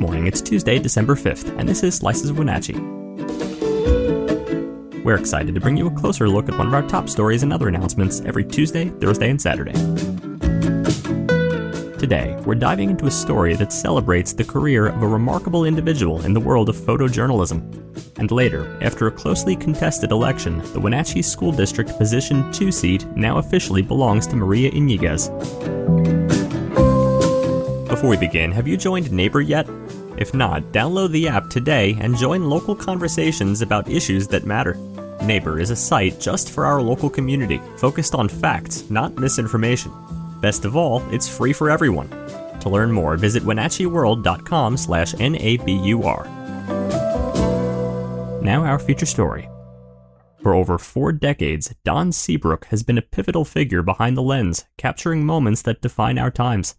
Morning, it's Tuesday, December 5th, and this is Slices of Wenatchee. We're excited to bring you a closer look at one of our top stories and other announcements every Tuesday, Thursday, and Saturday. Today, we're diving into a story that celebrates the career of a remarkable individual in the world of photojournalism. And later, after a closely contested election, the Wenatchee School District Position 2 seat now officially belongs to Maria Iñiguez. Before we begin, have you joined Nabur yet? If not, download the app today and join local conversations about issues that matter. Nabur is a site just for our local community, focused on facts, not misinformation. Best of all, it's free for everyone. To learn more, visit wenatcheeworld.com slash N-A-B-U-R. Now our feature story. For over four decades, Don Seabrook has been a pivotal figure behind the lens, capturing moments that define our times.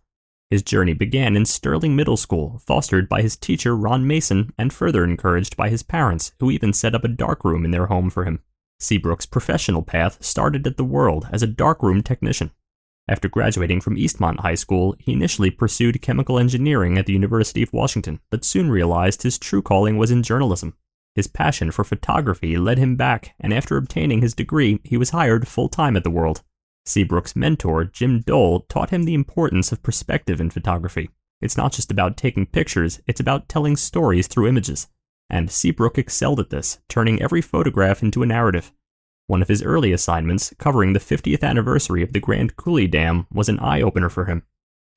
His journey began in Sterling Middle School, fostered by his teacher Ron Mason and further encouraged by his parents, who even set up a darkroom in their home for him. Seabrook's professional path started at the World as a darkroom technician. After graduating from Eastmont High School, he initially pursued chemical engineering at the University of Washington, but soon realized his true calling was in journalism. His passion for photography led him back, and after obtaining his degree, he was hired full time at the World. Seabrook's mentor, Jim Dole, taught him the importance of perspective in photography. It's not just about taking pictures, it's about telling stories through images. And Seabrook excelled at this, turning every photograph into a narrative. One of his early assignments, covering the 50th anniversary of the Grand Coulee Dam, was an eye opener for him.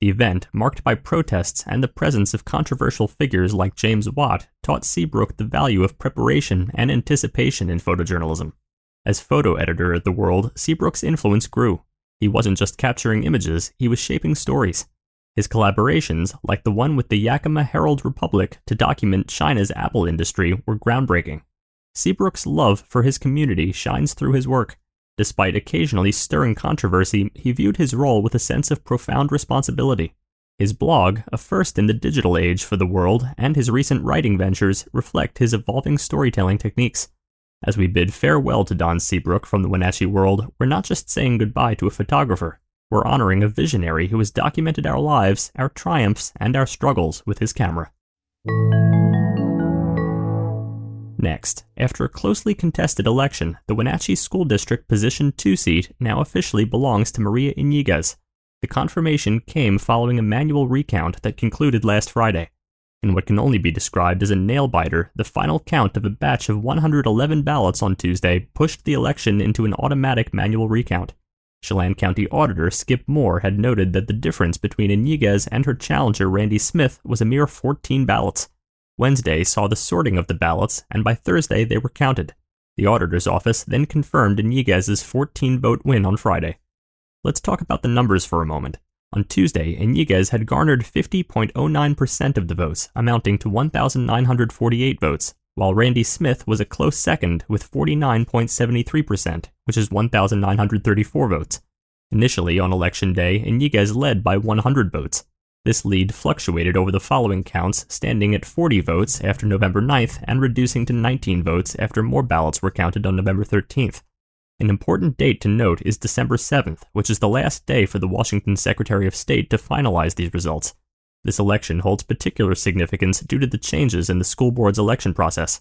The event, marked by protests and the presence of controversial figures like James Watt, taught Seabrook the value of preparation and anticipation in photojournalism. As photo editor at The World, Seabrook's influence grew. He wasn't just capturing images, he was shaping stories. His collaborations, like the one with the Yakima Herald Republic to document China's Apple industry, were groundbreaking. Seabrook's love for his community shines through his work. Despite occasionally stirring controversy, he viewed his role with a sense of profound responsibility. His blog, a first in the digital age for the world, and his recent writing ventures reflect his evolving storytelling techniques. As we bid farewell to Don Seabrook from the Wenatchee world, we're not just saying goodbye to a photographer. We're honoring a visionary who has documented our lives, our triumphs, and our struggles with his camera. Next, after a closely contested election, the Wenatchee School District Position 2 seat now officially belongs to Maria Iñiguez. The confirmation came following a manual recount that concluded last Friday. In what can only be described as a nail biter, the final count of a batch of 111 ballots on Tuesday pushed the election into an automatic manual recount. Chelan County Auditor Skip Moore had noted that the difference between Iñiguez and her challenger Randy Smith was a mere 14 ballots. Wednesday saw the sorting of the ballots, and by Thursday they were counted. The auditor's office then confirmed Iñiguez's 14 vote win on Friday. Let's talk about the numbers for a moment. On Tuesday, Iñiguez had garnered 50.09% of the votes, amounting to 1,948 votes, while Randy Smith was a close second with 49.73%, which is 1,934 votes. Initially, on election day, Iñiguez led by 100 votes. This lead fluctuated over the following counts, standing at 40 votes after November 9th and reducing to 19 votes after more ballots were counted on November 13th. An important date to note is December 7th, which is the last day for the Washington Secretary of State to finalize these results. This election holds particular significance due to the changes in the school board's election process.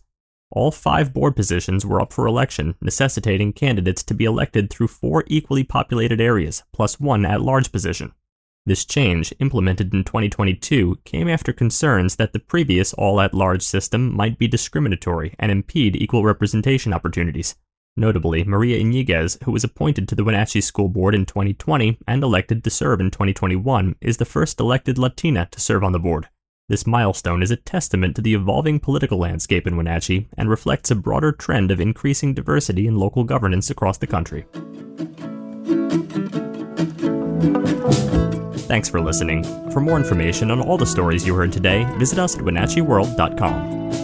All five board positions were up for election, necessitating candidates to be elected through four equally populated areas, plus one at large position. This change, implemented in 2022, came after concerns that the previous all at large system might be discriminatory and impede equal representation opportunities. Notably, Maria Iñiguez, who was appointed to the Wenatchee School Board in 2020 and elected to serve in 2021, is the first elected Latina to serve on the board. This milestone is a testament to the evolving political landscape in Wenatchee and reflects a broader trend of increasing diversity in local governance across the country. Thanks for listening. For more information on all the stories you heard today, visit us at WenatcheeWorld.com.